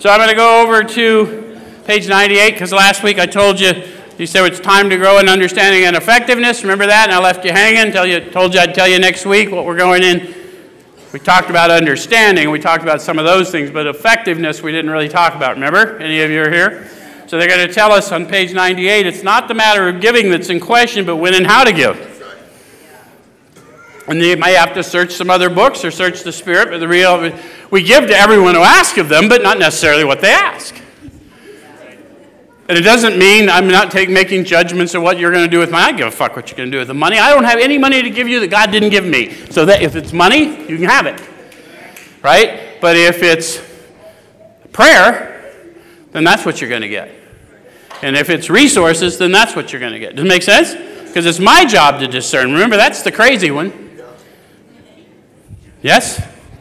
So I'm going to go over to page 98 because last week I told you, you said it's time to grow in understanding and effectiveness. Remember that? And I left you hanging. Tell you, told you I'd tell you next week what we're going in. We talked about understanding. We talked about some of those things, but effectiveness we didn't really talk about. Remember? Any of you are here? So they're going to tell us on page 98 it's not the matter of giving that's in question, but when and how to give. And they may have to search some other books or search the Spirit, but the real, we give to everyone who asks of them, but not necessarily what they ask. And it doesn't mean I'm not take, making judgments of what you're going to do with money. I give a fuck what you're going to do with the money. I don't have any money to give you that God didn't give me. So that if it's money, you can have it. Right? But if it's prayer, then that's what you're going to get. And if it's resources, then that's what you're going to get. Does it make sense? Because it's my job to discern. Remember, that's the crazy one. Yes?